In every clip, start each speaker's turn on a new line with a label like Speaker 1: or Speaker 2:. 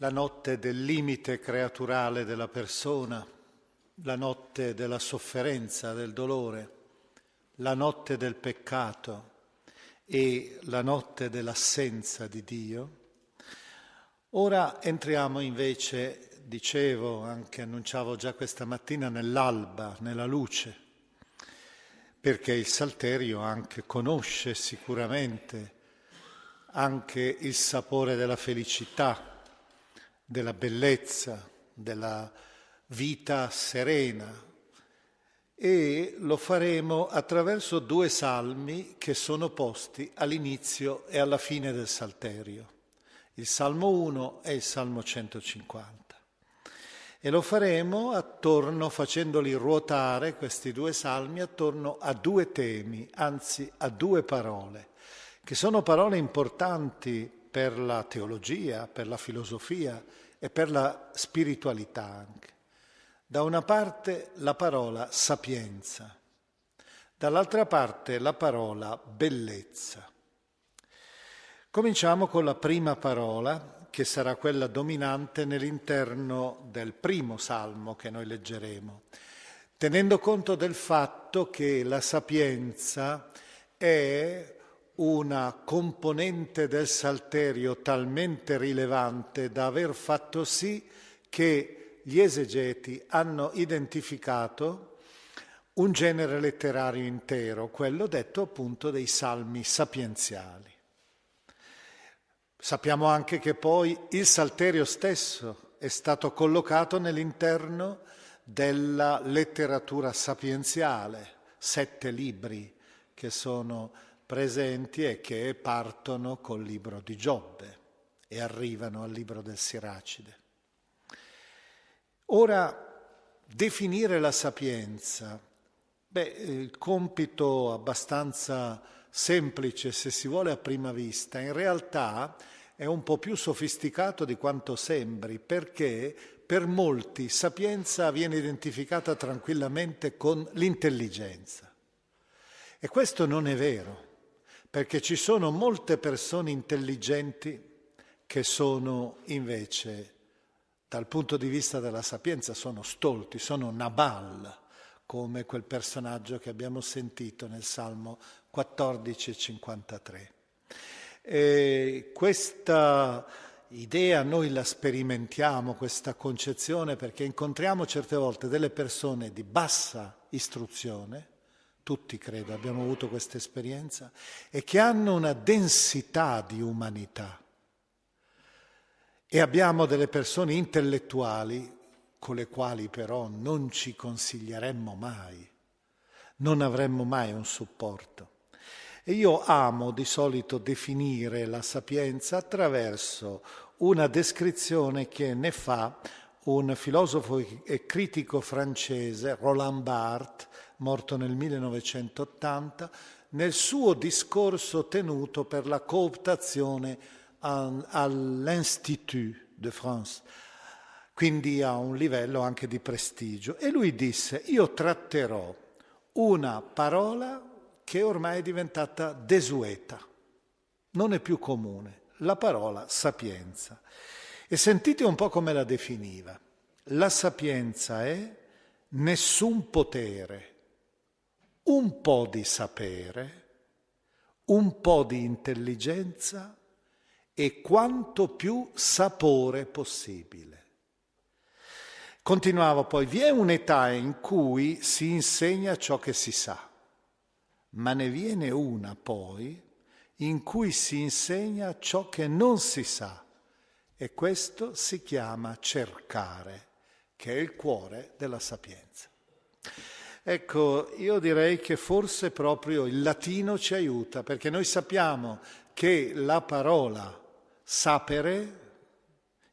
Speaker 1: la notte del limite creaturale della persona, la notte della sofferenza, del dolore, la notte del peccato e la notte dell'assenza di Dio. Ora entriamo invece, dicevo, anche annunciavo già questa mattina, nell'alba, nella luce, perché il Salterio anche conosce sicuramente anche il sapore della felicità, della bellezza, della vita serena e lo faremo attraverso due salmi che sono posti all'inizio e alla fine del Salterio, il Salmo 1 e il Salmo 150. E lo faremo attorno, facendoli ruotare questi due salmi, attorno a due temi, anzi a due parole, che sono parole importanti per la teologia, per la filosofia e per la spiritualità anche. Da una parte la parola sapienza, dall'altra parte la parola bellezza. Cominciamo con la prima parola, che sarà quella dominante nell'interno del primo salmo che noi leggeremo, tenendo conto del fatto che la sapienza è una componente del salterio talmente rilevante da aver fatto sì che gli esegeti hanno identificato un genere letterario intero, quello detto appunto dei salmi sapienziali. Sappiamo anche che poi il salterio stesso è stato collocato nell'interno della letteratura sapienziale, sette libri che sono presenti e che partono col libro di Giobbe e arrivano al libro del Siracide. Ora, definire la sapienza, beh, il compito abbastanza semplice se si vuole a prima vista, in realtà è un po' più sofisticato di quanto sembri, perché per molti sapienza viene identificata tranquillamente con l'intelligenza. E questo non è vero perché ci sono molte persone intelligenti che sono invece, dal punto di vista della sapienza, sono stolti, sono Nabal, come quel personaggio che abbiamo sentito nel Salmo 14 e 53. E questa idea noi la sperimentiamo, questa concezione, perché incontriamo certe volte delle persone di bassa istruzione, tutti credo abbiamo avuto questa esperienza, e che hanno una densità di umanità. E abbiamo delle persone intellettuali con le quali però non ci consiglieremmo mai, non avremmo mai un supporto. E io amo di solito definire la sapienza attraverso una descrizione che ne fa un filosofo e critico francese, Roland Barthes, morto nel 1980, nel suo discorso tenuto per la cooptazione all'Institut de France, quindi a un livello anche di prestigio. E lui disse, io tratterò una parola che ormai è diventata desueta, non è più comune, la parola sapienza. E sentite un po' come la definiva. La sapienza è nessun potere, un po' di sapere, un po' di intelligenza e quanto più sapore possibile. Continuava poi, vi è un'età in cui si insegna ciò che si sa, ma ne viene una poi in cui si insegna ciò che non si sa e questo si chiama cercare, che è il cuore della sapienza. Ecco, io direi che forse proprio il latino ci aiuta, perché noi sappiamo che la parola sapere,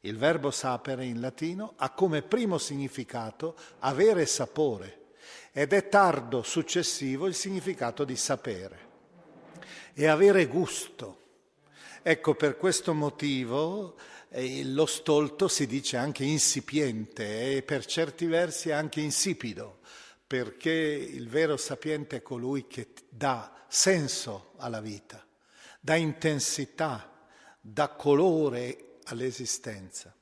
Speaker 1: il verbo sapere in latino, ha come primo significato avere sapore. Ed è tardo successivo il significato di sapere. E avere gusto. Ecco, per questo motivo eh, lo stolto si dice anche insipiente e per certi versi anche insipido, perché il vero sapiente è colui che dà senso alla vita, dà intensità, dà colore all'esistenza.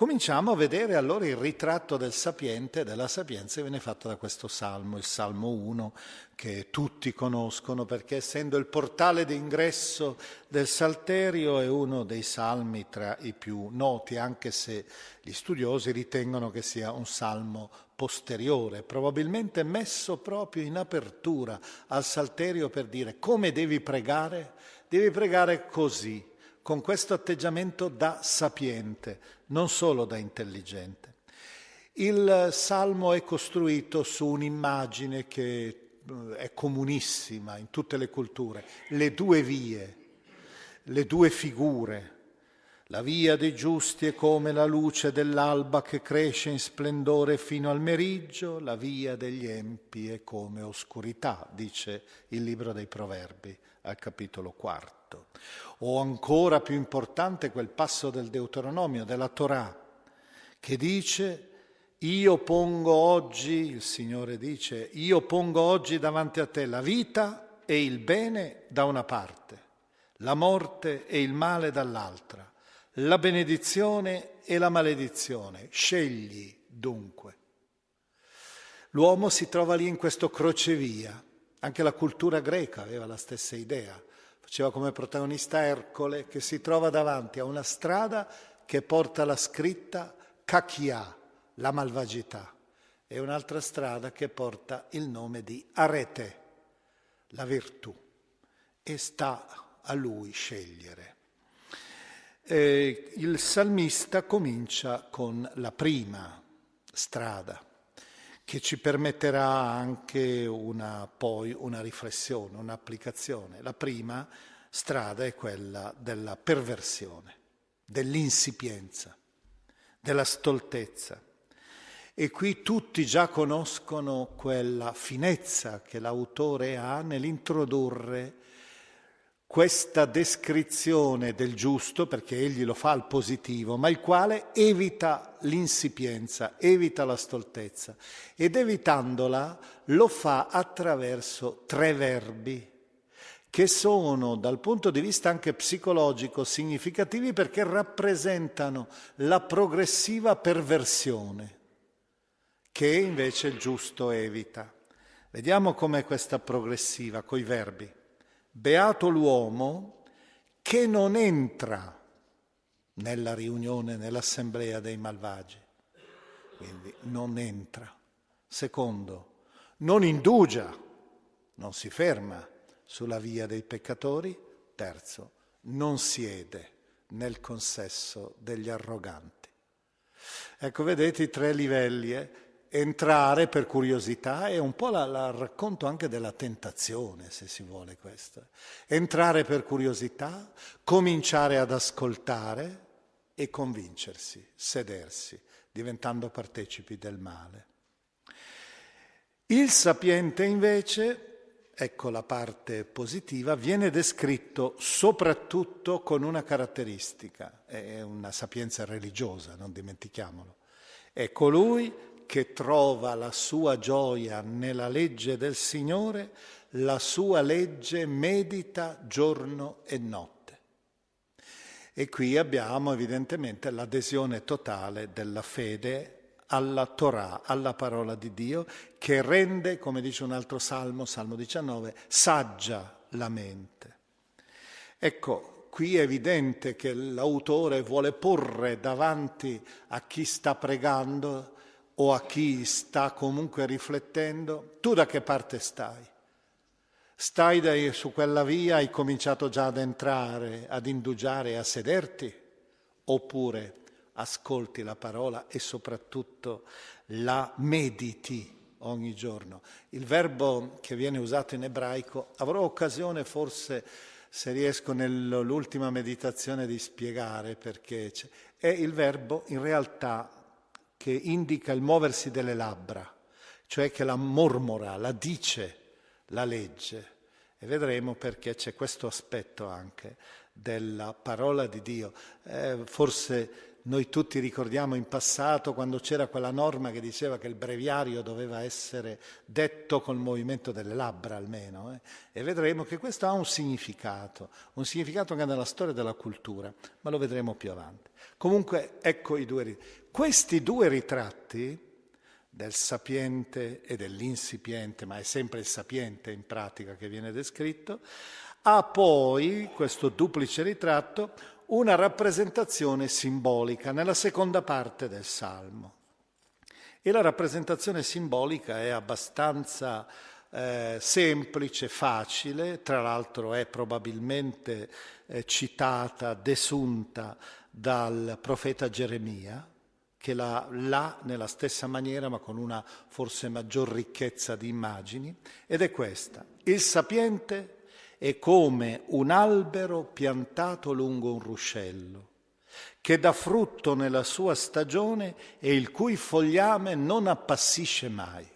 Speaker 1: Cominciamo a vedere allora il ritratto del sapiente della sapienza che viene fatto da questo salmo, il Salmo 1, che tutti conoscono perché essendo il portale d'ingresso del Salterio è uno dei salmi tra i più noti, anche se gli studiosi ritengono che sia un salmo posteriore, probabilmente messo proprio in apertura al Salterio per dire come devi pregare? Devi pregare così, con questo atteggiamento da sapiente, non solo da intelligente. Il salmo è costruito su un'immagine che eh, è comunissima in tutte le culture, le due vie, le due figure. La via dei giusti è come la luce dell'alba che cresce in splendore fino al meriggio, la via degli empi è come oscurità, dice il libro dei Proverbi al capitolo quarto. O ancora più importante quel passo del Deuteronomio, della Torah, che dice io pongo oggi, il Signore dice, io pongo oggi davanti a te la vita e il bene da una parte, la morte e il male dall'altra, la benedizione e la maledizione. Scegli dunque. L'uomo si trova lì in questo crocevia anche la cultura greca aveva la stessa idea. Faceva come protagonista Ercole che si trova davanti a una strada che porta la scritta Kakia, la malvagità, e un'altra strada che porta il nome di Arete, la virtù. E sta a lui scegliere. E il salmista comincia con la prima strada che ci permetterà anche una, poi una riflessione, un'applicazione. La prima strada è quella della perversione, dell'insipienza, della stoltezza. E qui tutti già conoscono quella finezza che l'autore ha nell'introdurre questa descrizione del giusto, perché egli lo fa al positivo, ma il quale evita l'insipienza, evita la stoltezza ed evitandola lo fa attraverso tre verbi che sono dal punto di vista anche psicologico significativi perché rappresentano la progressiva perversione che invece il giusto evita. Vediamo com'è questa progressiva coi verbi. Beato l'uomo che non entra nella riunione, nell'assemblea dei malvagi. Quindi non entra. Secondo, non indugia, non si ferma sulla via dei peccatori. Terzo, non siede nel consesso degli arroganti. Ecco, vedete i tre livelli. Eh? Entrare per curiosità è un po' la, racconto anche della tentazione, se si vuole questo. Entrare per curiosità, cominciare ad ascoltare e convincersi, sedersi, diventando partecipi del male. Il sapiente invece, ecco la parte positiva, viene descritto soprattutto con una caratteristica, è una sapienza religiosa, non dimentichiamolo. È colui che trova la sua gioia nella legge del Signore, la sua legge medita giorno e notte. E qui abbiamo evidentemente l'adesione totale della fede alla Torah, alla parola di Dio, che rende, come dice un altro salmo, Salmo 19, saggia la mente. Ecco, qui è evidente che l'autore vuole porre davanti a chi sta pregando o a chi sta comunque riflettendo, tu da che parte stai? Stai dai, su quella via, hai cominciato già ad entrare, ad indugiare, a sederti? Oppure ascolti la parola e soprattutto la mediti ogni giorno? Il verbo che viene usato in ebraico, avrò occasione forse, se riesco nell'ultima meditazione, di spiegare perché c'è. è il verbo in realtà che indica il muoversi delle labbra, cioè che la mormora, la dice la legge. E vedremo perché c'è questo aspetto anche della parola di Dio. Eh, forse noi tutti ricordiamo in passato quando c'era quella norma che diceva che il breviario doveva essere detto col movimento delle labbra almeno, eh? e vedremo che questo ha un significato, un significato anche nella storia della cultura, ma lo vedremo più avanti. Comunque ecco i due. Questi due ritratti del sapiente e dell'insipiente, ma è sempre il sapiente in pratica che viene descritto, ha poi questo duplice ritratto una rappresentazione simbolica nella seconda parte del Salmo. E la rappresentazione simbolica è abbastanza eh, semplice, facile, tra l'altro è probabilmente eh, citata, desunta dal profeta Geremia, che la là nella stessa maniera ma con una forse maggior ricchezza di immagini, ed è questa. Il sapiente è come un albero piantato lungo un ruscello, che dà frutto nella sua stagione e il cui fogliame non appassisce mai.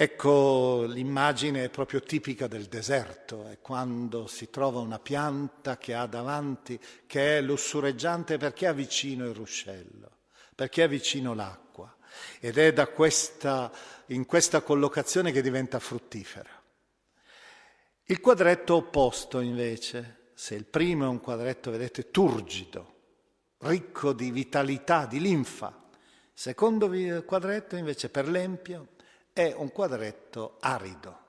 Speaker 1: Ecco, l'immagine è proprio tipica del deserto, è quando si trova una pianta che ha davanti, che è lussureggiante perché ha vicino il ruscello, perché ha vicino l'acqua ed è questa, in questa collocazione che diventa fruttifera. Il quadretto opposto invece, se il primo è un quadretto, vedete, turgido, ricco di vitalità, di linfa, il secondo quadretto invece per l'empio è un quadretto arido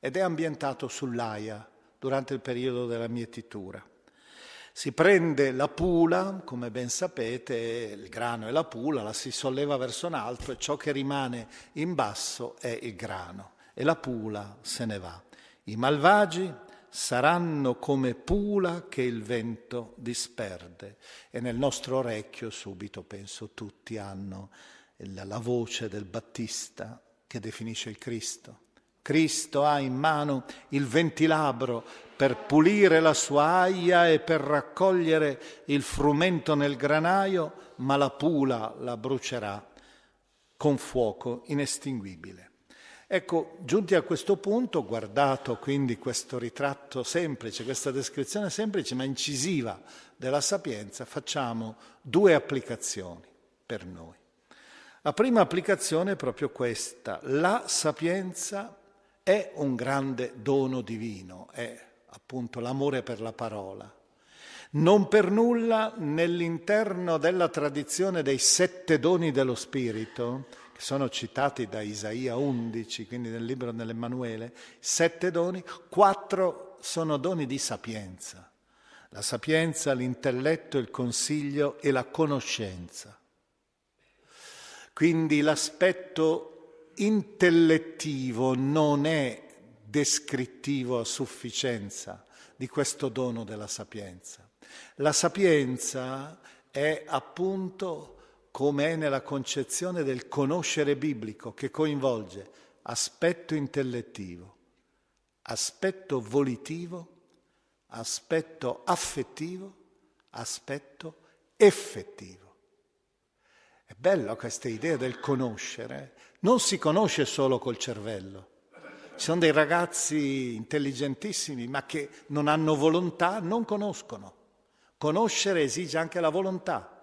Speaker 1: ed è ambientato sull'aia durante il periodo della mietitura. Si prende la pula, come ben sapete, il grano e la pula, la si solleva verso in alto e ciò che rimane in basso è il grano e la pula se ne va. I malvagi saranno come pula che il vento disperde. E nel nostro orecchio subito, penso, tutti hanno la voce del Battista che definisce il Cristo. Cristo ha in mano il ventilabro per pulire la sua aia e per raccogliere il frumento nel granaio, ma la pula la brucerà con fuoco inestinguibile. Ecco, giunti a questo punto, guardato quindi questo ritratto semplice, questa descrizione semplice ma incisiva della sapienza, facciamo due applicazioni per noi. La prima applicazione è proprio questa. La sapienza è un grande dono divino, è appunto l'amore per la parola. Non per nulla nell'interno della tradizione dei sette doni dello Spirito, che sono citati da Isaia 11, quindi nel libro dell'Emmanuele, sette doni, quattro sono doni di sapienza. La sapienza, l'intelletto, il consiglio e la conoscenza. Quindi l'aspetto intellettivo non è descrittivo a sufficienza di questo dono della sapienza. La sapienza è appunto come è nella concezione del conoscere biblico che coinvolge aspetto intellettivo, aspetto volitivo, aspetto affettivo, aspetto effettivo. È bello questa idea del conoscere. Non si conosce solo col cervello. Ci sono dei ragazzi intelligentissimi ma che non hanno volontà, non conoscono. Conoscere esige anche la volontà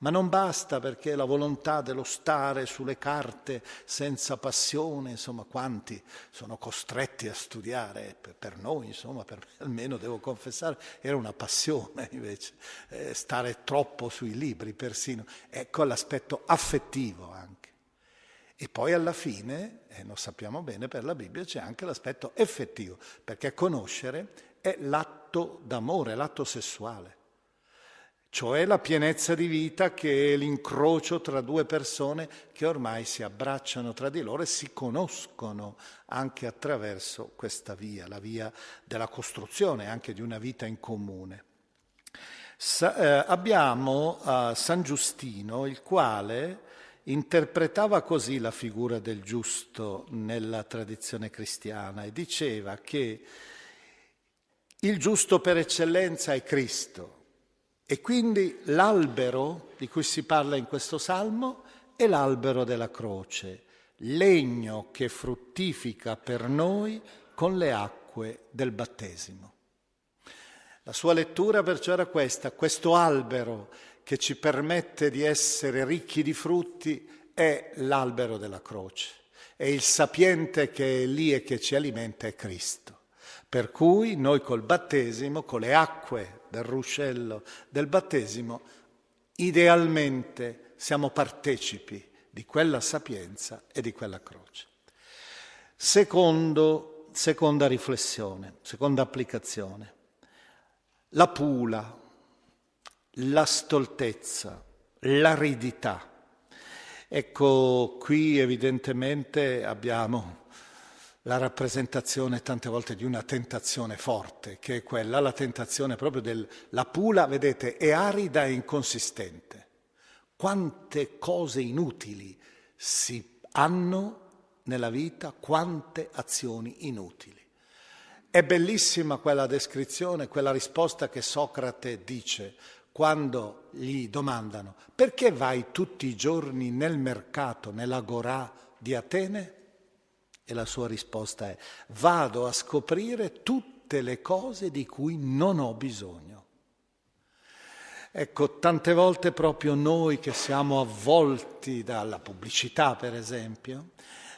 Speaker 1: Ma non basta perché la volontà dello stare sulle carte senza passione, insomma, quanti sono costretti a studiare, per noi, insomma, per me almeno devo confessare, era una passione invece, eh, stare troppo sui libri persino, ecco l'aspetto affettivo anche. E poi alla fine, e lo sappiamo bene per la Bibbia, c'è anche l'aspetto effettivo, perché conoscere è l'atto d'amore, l'atto sessuale, cioè la pienezza di vita che è l'incrocio tra due persone che ormai si abbracciano tra di loro e si conoscono anche attraverso questa via, la via della costruzione anche di una vita in comune. Sa, eh, abbiamo uh, San Giustino, il quale interpretava così la figura del giusto nella tradizione cristiana e diceva che il giusto per eccellenza è Cristo e quindi l'albero di cui si parla in questo salmo è l'albero della croce, legno che fruttifica per noi con le acque del battesimo. La sua lettura perciò era questa, questo albero che ci permette di essere ricchi di frutti è l'albero della croce. E il sapiente che è lì e che ci alimenta è Cristo. Per cui noi col battesimo, con le acque del ruscello del battesimo, idealmente siamo partecipi di quella sapienza e di quella croce. Secondo, seconda riflessione, seconda applicazione. La pula, la stoltezza, l'aridità. Ecco, qui evidentemente abbiamo la rappresentazione tante volte di una tentazione forte, che è quella, la tentazione proprio della pula, vedete, è arida e inconsistente. Quante cose inutili si hanno nella vita, quante azioni inutili. È bellissima quella descrizione, quella risposta che Socrate dice quando gli domandano perché vai tutti i giorni nel mercato, nell'agorà di Atene? E la sua risposta è vado a scoprire tutte le cose di cui non ho bisogno. Ecco, tante volte proprio noi che siamo avvolti dalla pubblicità, per esempio,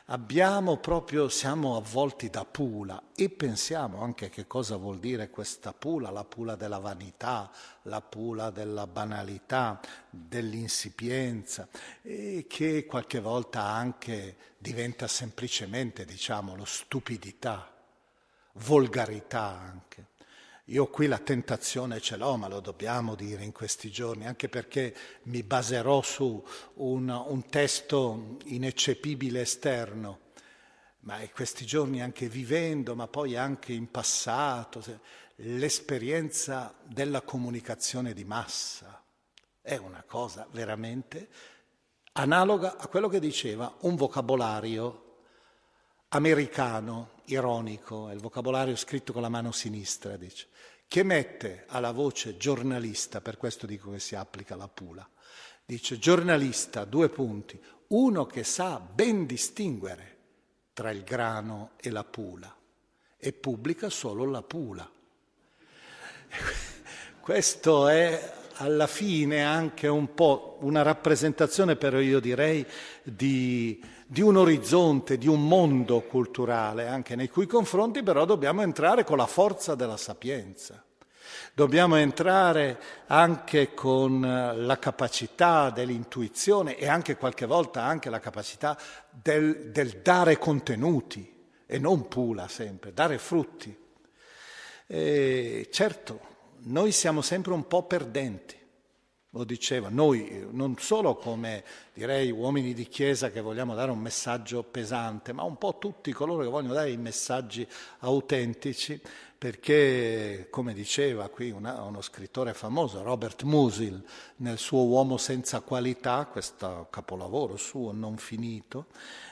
Speaker 1: abbiamo proprio, siamo avvolti da pula e pensiamo anche che cosa vuol dire questa pula, la pula della vanità, la pula della banalità, dell'insipienza, e che qualche volta anche diventa semplicemente, diciamo, stupidità, volgarità anche. Io qui la tentazione ce l'ho, ma lo dobbiamo dire in questi giorni, anche perché mi baserò su un, un testo ineccepibile esterno, ma in questi giorni anche vivendo, ma poi anche in passato, l'esperienza della comunicazione di massa è una cosa veramente analoga a quello che diceva un vocabolario americano, ironico, è il vocabolario scritto con la mano sinistra, dice che mette alla voce giornalista, per questo dico che si applica la pula, dice giornalista, due punti, uno che sa ben distinguere tra il grano e la pula e pubblica solo la pula. Questo è alla fine anche un po' una rappresentazione, però io direi, di, di un orizzonte, di un mondo culturale, anche nei cui confronti però dobbiamo entrare con la forza della sapienza. Dobbiamo entrare anche con la capacità dell'intuizione e anche qualche volta anche la capacità del, del dare contenuti e non pula sempre, dare frutti. E certo, noi siamo sempre un po' perdenti lo diceva, noi non solo come direi uomini di chiesa che vogliamo dare un messaggio pesante, ma un po' tutti coloro che vogliono dare i messaggi autentici, perché come diceva qui una, uno scrittore famoso, Robert Musil, nel suo Uomo senza qualità, questo capolavoro suo non finito,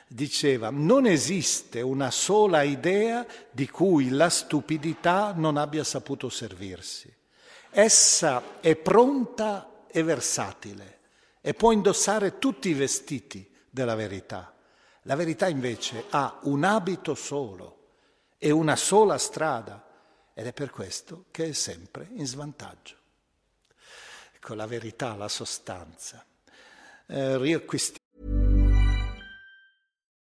Speaker 1: diceva non esiste una sola idea di cui la stupidità non abbia saputo servirsi. Essa è pronta è versatile e può indossare tutti i vestiti della verità. La verità invece ha un abito solo e una sola strada ed è per questo che è sempre in svantaggio. ecco la verità, la sostanza. Eh, riacquistiamo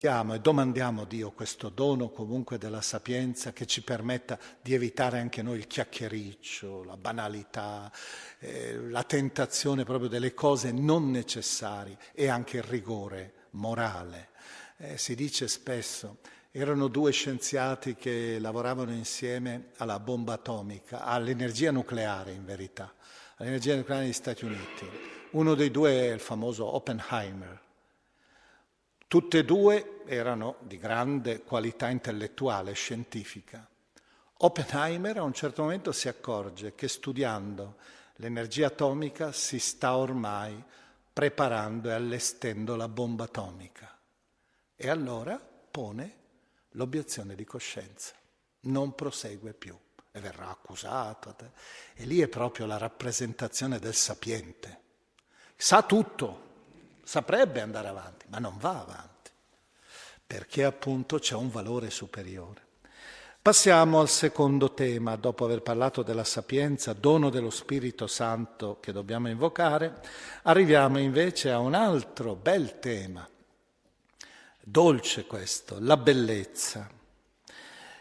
Speaker 1: E domandiamo a Dio questo dono comunque della sapienza che ci permetta di evitare anche noi il chiacchiericcio, la banalità, eh, la tentazione proprio delle cose non necessarie e anche il rigore morale. Eh, si dice spesso, erano due scienziati che lavoravano insieme alla bomba atomica, all'energia nucleare in verità, all'energia nucleare negli Stati Uniti. Uno dei due è il famoso Oppenheimer Tutte e due erano di grande qualità intellettuale e scientifica. Oppenheimer a un certo momento si accorge che studiando l'energia atomica si sta ormai preparando e allestendo la bomba atomica. E allora pone l'obiezione di coscienza, non prosegue più e verrà accusato. E lì è proprio la rappresentazione del sapiente. Sa tutto, saprebbe andare avanti, ma non va avanti, perché appunto c'è un valore superiore. Passiamo al secondo tema, dopo aver parlato della sapienza, dono dello Spirito Santo che dobbiamo invocare, arriviamo invece a un altro bel tema, dolce questo, la bellezza.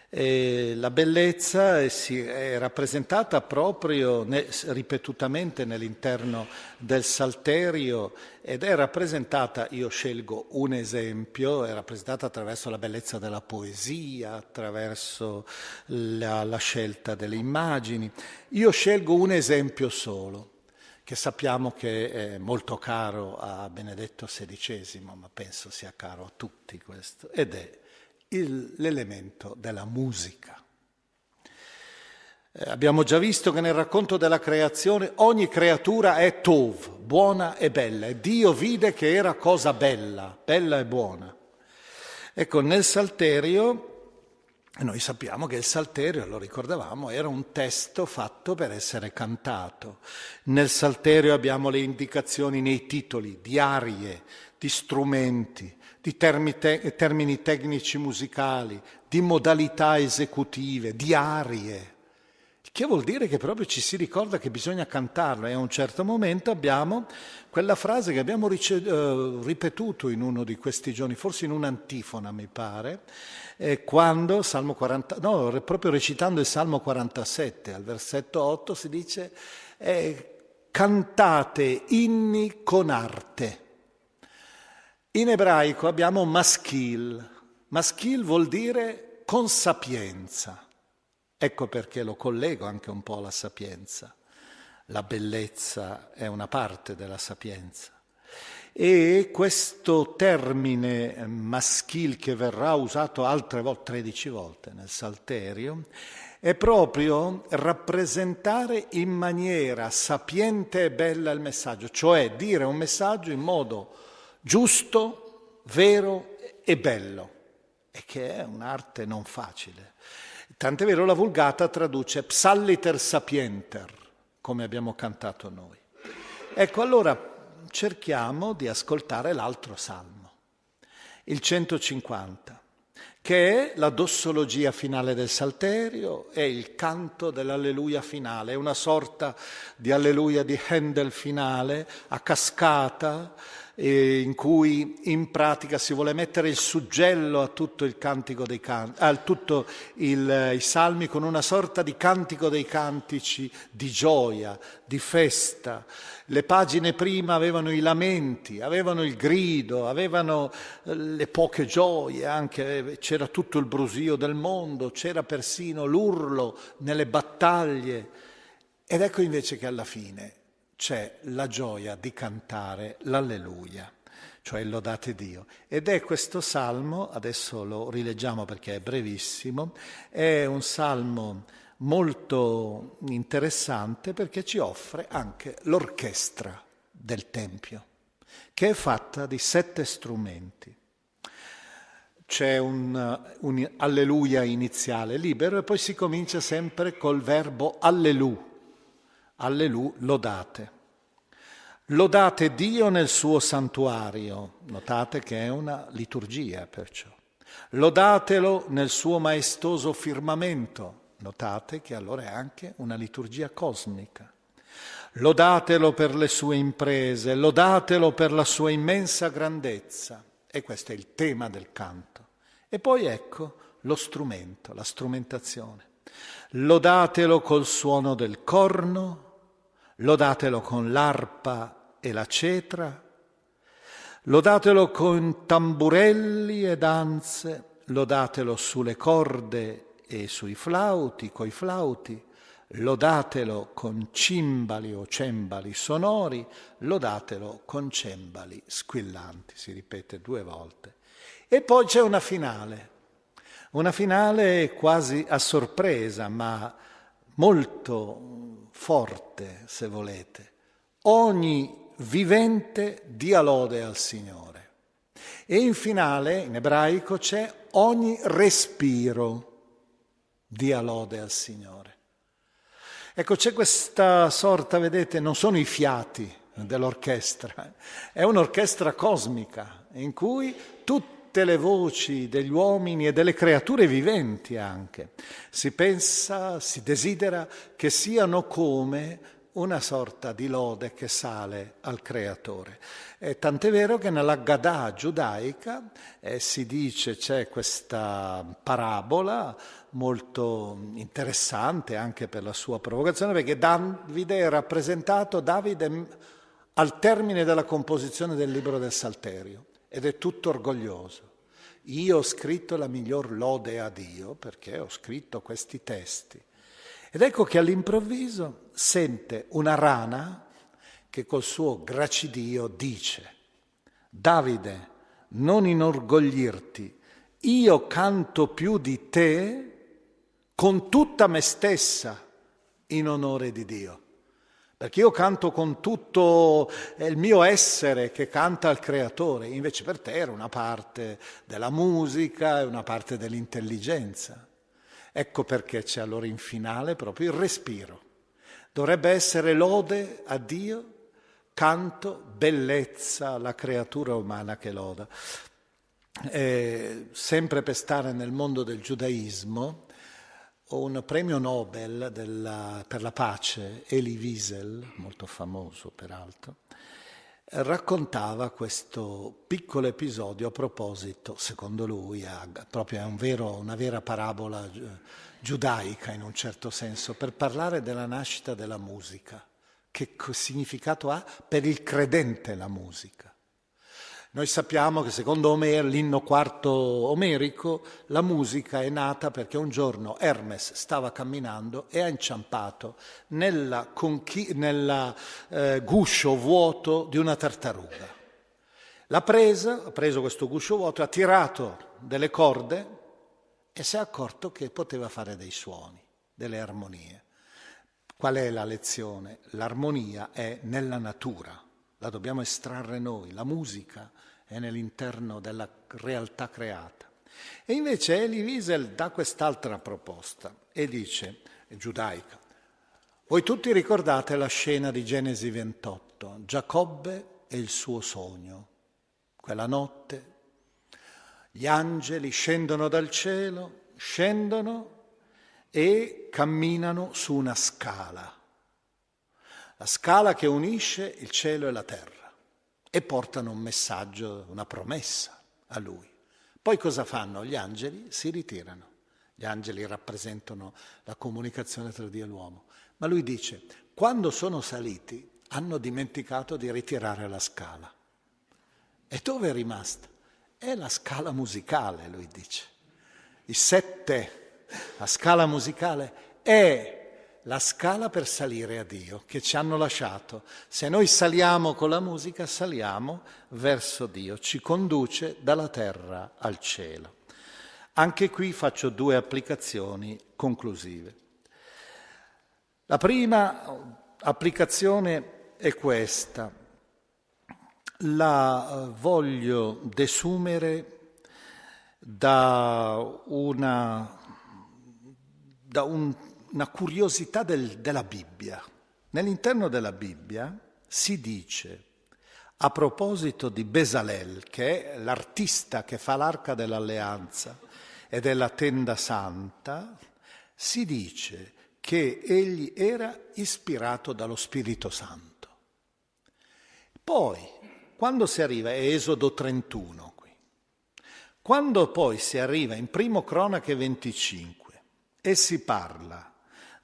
Speaker 1: E la bellezza è rappresentata proprio ripetutamente nell'interno del Salterio ed è rappresentata, io scelgo un esempio, è rappresentata attraverso la bellezza della poesia, attraverso la, la scelta delle immagini. Io scelgo un esempio solo, che sappiamo che è molto caro a Benedetto XVI, ma penso sia caro a tutti questo, ed è il, l'elemento della musica. Eh, abbiamo già visto che nel racconto della creazione ogni creatura è tov, buona e bella, e Dio vide che era cosa bella, bella e buona. Ecco, nel Salterio, noi sappiamo che il Salterio, lo ricordavamo, era un testo fatto per essere cantato. Nel Salterio abbiamo le indicazioni nei titoli di arie, di strumenti, di te- termini tecnici musicali, di modalità esecutive, di arie. Che vuol dire che proprio ci si ricorda che bisogna cantarlo e a un certo momento abbiamo quella frase che abbiamo rice- uh, ripetuto in uno di questi giorni, forse in un'antifona mi pare, eh, quando, Salmo 40, no, proprio recitando il Salmo 47, al versetto 8 si dice eh, cantate inni con arte. In ebraico abbiamo maschil. Maschil vuol dire con sapienza. Ecco perché lo collego anche un po' alla sapienza. La bellezza è una parte della sapienza. E questo termine maschil che verrà usato altre volte, 13 volte nel Salterio, è proprio rappresentare in maniera sapiente e bella il messaggio, cioè dire un messaggio in modo giusto, vero e bello, e che è un'arte non facile. Tant'è vero la Vulgata traduce psalliter sapienter, come abbiamo cantato noi. Ecco, allora cerchiamo di ascoltare l'altro salmo, il 150, che è la dossologia finale del Salterio, è il canto dell'alleluia finale, è una sorta di alleluia di Handel finale, a cascata, eh, in cui in pratica si vuole mettere il suggello a tutto il cantico dei canti, a tutti i salmi con una sorta di cantico dei cantici di gioia, di festa. Le pagine prima avevano i lamenti, avevano il grido, avevano eh, le poche gioie, anche c'era tutto il brusio del mondo, c'era persino l'urlo nelle battaglie. Ed ecco invece che alla fine c'è la gioia di cantare l'alleluia, cioè lodate Dio. Ed è questo salmo, adesso lo rileggiamo perché è brevissimo, è un salmo molto interessante perché ci offre anche l'orchestra del Tempio, che è fatta di sette strumenti. C'è un, un alleluia iniziale libero e poi si comincia sempre col verbo allelu, allelu lodate. Lodate Dio nel suo santuario, notate che è una liturgia perciò. Lodatelo nel suo maestoso firmamento, notate che allora è anche una liturgia cosmica. Lodatelo per le sue imprese, lodatelo per la sua immensa grandezza. E questo è il tema del canto. E poi ecco lo strumento, la strumentazione. Lodatelo col suono del corno, lodatelo con l'arpa e la cetra, lodatelo con tamburelli e danze, lodatelo sulle corde e sui flauti, coi flauti, lodatelo con cimbali o cembali sonori, lodatelo con cembali squillanti, si ripete due volte. E poi c'è una finale, una finale quasi a sorpresa, ma molto forte, se volete. Ogni vivente dia lode al Signore. E in finale, in ebraico, c'è ogni respiro dia lode al Signore. Ecco, c'è questa sorta, vedete, non sono i fiati dell'orchestra, è un'orchestra cosmica in cui tutte le voci degli uomini e delle creature viventi anche si pensa, si desidera che siano come una sorta di lode che sale al creatore. E tant'è vero che nella Gadà giudaica eh, si dice, c'è questa parabola molto interessante anche per la sua provocazione, perché Davide è rappresentato, Davide al termine della composizione del libro del Salterio ed è tutto orgoglioso. Io ho scritto la miglior lode a Dio perché ho scritto questi testi. Ed ecco che all'improvviso sente una rana che col suo gracidio dice, Davide, non inorgoglirti, io canto più di te con tutta me stessa in onore di Dio. Perché io canto con tutto il mio essere che canta al Creatore, invece per te era una parte della musica e una parte dell'intelligenza. Ecco perché c'è allora in finale proprio il respiro. Dovrebbe essere lode a Dio, canto, bellezza alla creatura umana che loda. Eh, sempre per stare nel mondo del giudaismo, un premio Nobel della, per la pace, Elie Wiesel, molto famoso peraltro, raccontava questo piccolo episodio a proposito, secondo lui, a, proprio è un vero, una vera parabola giudaica in un certo senso, per parlare della nascita della musica. Che significato ha per il credente la musica? Noi sappiamo che secondo Omer, l'inno quarto omerico, la musica è nata perché un giorno Hermes stava camminando e ha inciampato nel conchi- eh, guscio vuoto di una tartaruga. L'ha presa, ha preso questo guscio vuoto, ha tirato delle corde e si è accorto che poteva fare dei suoni, delle armonie. Qual è la lezione? L'armonia è nella natura, la dobbiamo estrarre noi, la musica è nell'interno della realtà creata. E invece Elie Wiesel dà quest'altra proposta e dice, giudaica, voi tutti ricordate la scena di Genesi 28, Giacobbe e il suo sogno. Quella notte gli angeli scendono dal cielo, scendono e camminano su una scala, la scala che unisce il cielo e la terra e portano un messaggio, una promessa a lui. Poi cosa fanno? Gli angeli si ritirano. Gli angeli rappresentano la comunicazione tra Dio e l'uomo. Ma lui dice, quando sono saliti hanno dimenticato di ritirare la scala. E dove è rimasta? È la scala musicale, lui dice. I sette, la scala musicale è la scala per salire a Dio che ci hanno lasciato. Se noi saliamo con la musica, saliamo verso Dio, ci conduce dalla terra al cielo. Anche qui faccio due applicazioni conclusive. La prima applicazione è questa. La voglio desumere da una, da un, una curiosità del, della Bibbia. Nell'interno della Bibbia si dice, a proposito di Besalel, che è l'artista che fa l'arca dell'alleanza e della tenda santa, si dice che egli era ispirato dallo Spirito Santo. Poi, quando si arriva, è Esodo 31 qui, quando poi si arriva in Primo Cronache 25 e si parla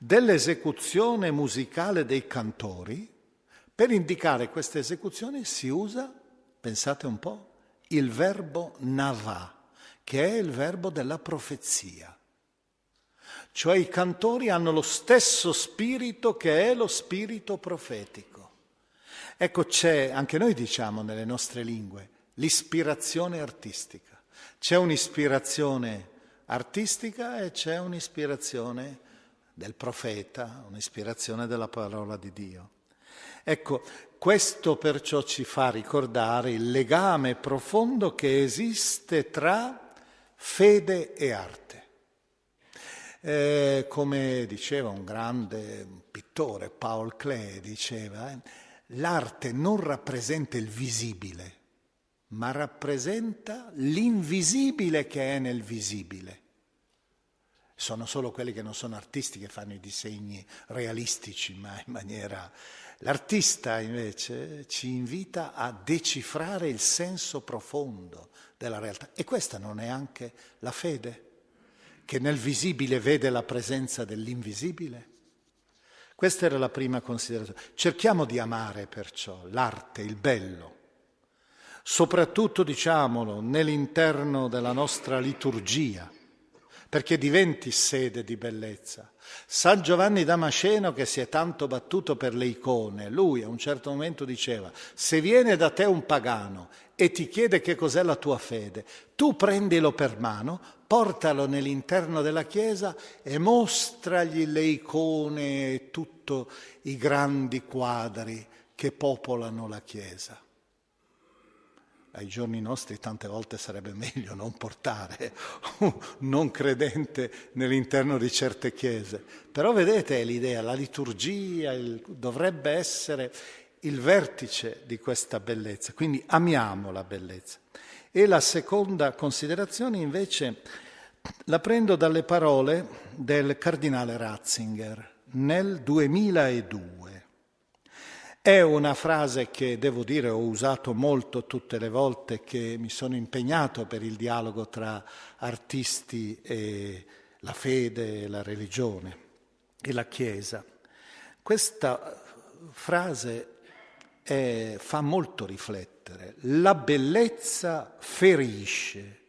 Speaker 1: dell'esecuzione musicale dei cantori, per indicare questa esecuzione si usa, pensate un po', il verbo navà, che è il verbo della profezia. Cioè i cantori hanno lo stesso spirito che è lo spirito profetico. Ecco, c'è, anche noi diciamo nelle nostre lingue, l'ispirazione artistica. C'è un'ispirazione artistica e c'è un'ispirazione del profeta, un'ispirazione della parola di Dio. Ecco, questo perciò ci fa ricordare il legame profondo che esiste tra fede e arte. Eh, come diceva un grande pittore, Paul Klee, diceva, eh, l'arte non rappresenta il visibile, ma rappresenta l'invisibile che è nel visibile. Sono solo quelli che non sono artisti che fanno i disegni realistici, ma in maniera... L'artista invece ci invita a decifrare il senso profondo della realtà. E questa non è anche la fede? che nel visibile vede la presenza dell'invisibile? Questa era la prima considerazione. Cerchiamo di amare perciò l'arte, il bello, soprattutto diciamolo nell'interno della nostra liturgia, perché diventi sede di bellezza. San Giovanni Damasceno che si è tanto battuto per le icone, lui a un certo momento diceva, se viene da te un pagano e ti chiede che cos'è la tua fede, tu prendilo per mano, portalo nell'interno della chiesa e mostragli le icone e tutti i grandi quadri che popolano la chiesa. Ai giorni nostri tante volte sarebbe meglio non portare un non credente nell'interno di certe chiese, però vedete l'idea, la liturgia il, dovrebbe essere il vertice di questa bellezza, quindi amiamo la bellezza. E la seconda considerazione invece la prendo dalle parole del cardinale Ratzinger nel 2002. È una frase che devo dire ho usato molto tutte le volte che mi sono impegnato per il dialogo tra artisti e la fede, la religione e la Chiesa. Questa frase è, fa molto riflettere. La bellezza ferisce,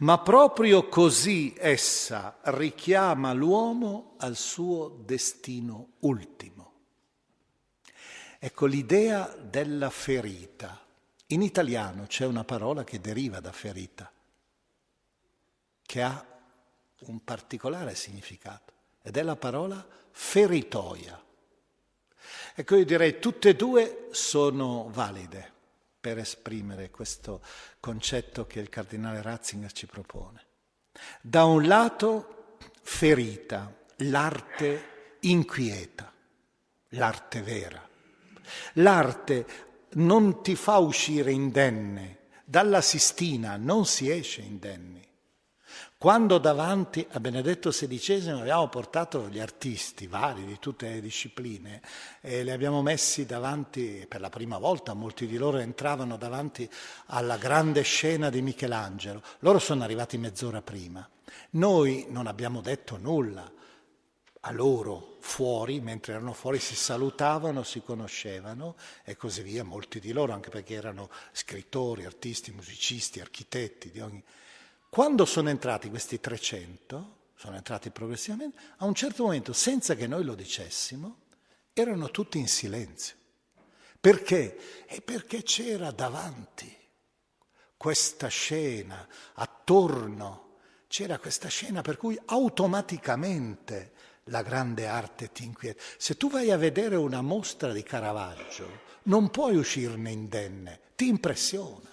Speaker 1: ma proprio così essa richiama l'uomo al suo destino ultimo. Ecco l'idea della ferita. In italiano c'è una parola che deriva da ferita, che ha un particolare significato, ed è la parola feritoia. Ecco, io direi tutte e due sono valide per esprimere questo concetto che il cardinale Ratzinger ci propone. Da un lato, ferita, l'arte inquieta, l'arte vera. L'arte non ti fa uscire indenne, dalla Sistina non si esce indenni. Quando davanti a Benedetto XVI abbiamo portato gli artisti vari di tutte le discipline e li abbiamo messi davanti, per la prima volta molti di loro entravano davanti alla grande scena di Michelangelo, loro sono arrivati mezz'ora prima. Noi non abbiamo detto nulla a loro fuori, mentre erano fuori si salutavano, si conoscevano e così via, molti di loro, anche perché erano scrittori, artisti, musicisti, architetti di ogni... Quando sono entrati questi 300, sono entrati progressivamente, a un certo momento, senza che noi lo dicessimo, erano tutti in silenzio. Perché? E perché c'era davanti questa scena, attorno, c'era questa scena per cui automaticamente la grande arte ti inquieta. Se tu vai a vedere una mostra di Caravaggio, non puoi uscirne indenne, ti impressiona,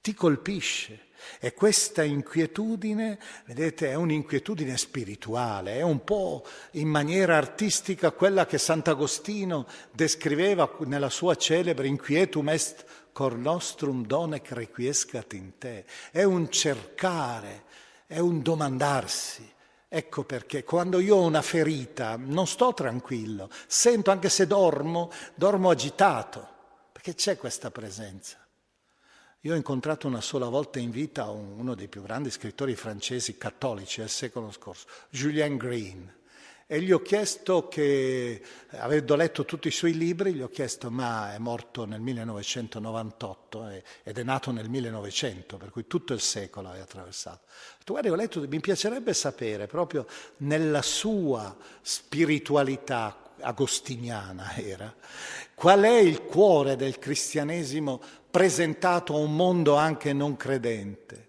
Speaker 1: ti colpisce. E questa inquietudine, vedete, è un'inquietudine spirituale, è un po' in maniera artistica quella che Sant'Agostino descriveva nella sua celebre Inquietum est cor nostrum donec requiescat in te. È un cercare, è un domandarsi. Ecco perché quando io ho una ferita non sto tranquillo, sento anche se dormo, dormo agitato, perché c'è questa presenza. Io ho incontrato una sola volta in vita uno dei più grandi scrittori francesi cattolici del secolo scorso, Julien Green, e gli ho chiesto che, avendo letto tutti i suoi libri, gli ho chiesto, ma è morto nel 1998 eh, ed è nato nel 1900, per cui tutto il secolo è attraversato. Guarda, ho letto, mi piacerebbe sapere, proprio nella sua spiritualità agostiniana era, qual è il cuore del cristianesimo presentato a un mondo anche non credente.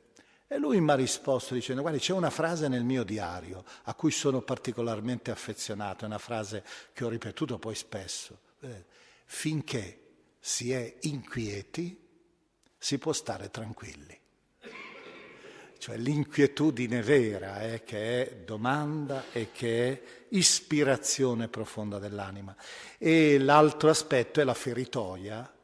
Speaker 1: E lui mi ha risposto dicendo, guardi, c'è una frase nel mio diario a cui sono particolarmente affezionato, è una frase che ho ripetuto poi spesso. Eh, finché si è inquieti, si può stare tranquilli. Cioè l'inquietudine vera è che è domanda e che è ispirazione profonda dell'anima. E l'altro aspetto è la feritoia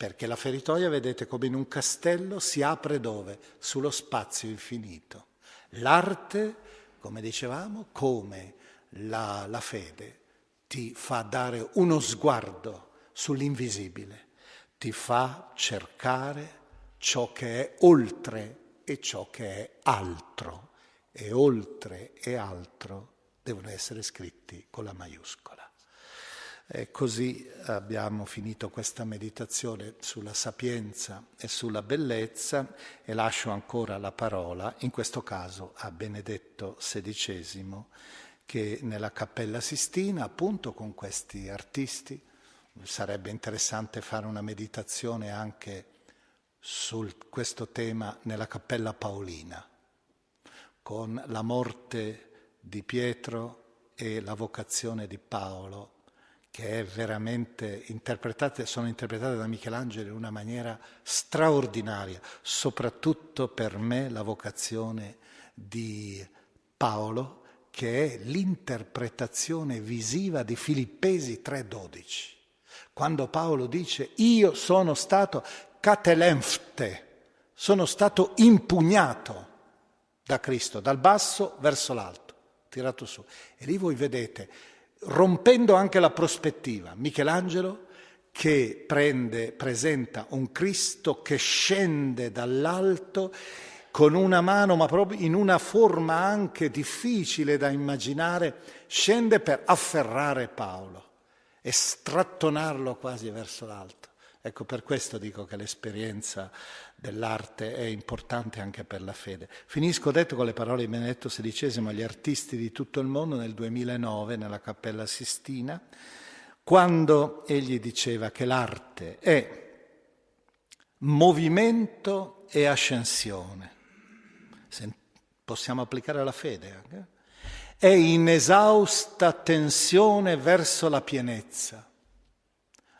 Speaker 1: perché la feritoia, vedete, come in un castello si apre dove? Sullo spazio infinito. L'arte, come dicevamo, come la, la fede, ti fa dare uno sguardo sull'invisibile, ti fa cercare ciò che è oltre e ciò che è altro. E oltre e altro devono essere scritti con la maiuscola. E così abbiamo finito questa meditazione sulla sapienza e sulla bellezza e lascio ancora la parola, in questo caso a Benedetto XVI, che nella Cappella Sistina, appunto con questi artisti, sarebbe interessante fare una meditazione anche su questo tema nella Cappella Paolina, con la morte di Pietro e la vocazione di Paolo che è veramente interpretate, sono interpretate da Michelangelo in una maniera straordinaria, soprattutto per me la vocazione di Paolo, che è l'interpretazione visiva di Filippesi 3:12. Quando Paolo dice io sono stato catelemfte, sono stato impugnato da Cristo, dal basso verso l'alto, tirato su. E lì voi vedete rompendo anche la prospettiva. Michelangelo che prende, presenta un Cristo che scende dall'alto con una mano, ma proprio in una forma anche difficile da immaginare, scende per afferrare Paolo e strattonarlo quasi verso l'alto. Ecco, per questo dico che l'esperienza dell'arte è importante anche per la fede. Finisco detto con le parole di Benedetto XVI agli artisti di tutto il mondo nel 2009 nella Cappella Sistina, quando egli diceva che l'arte è movimento e ascensione. Possiamo applicare alla fede anche. È inesausta tensione verso la pienezza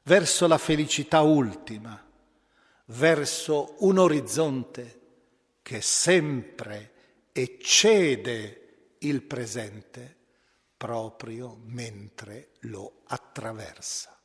Speaker 1: verso la felicità ultima, verso un orizzonte che sempre eccede il presente proprio mentre lo attraversa.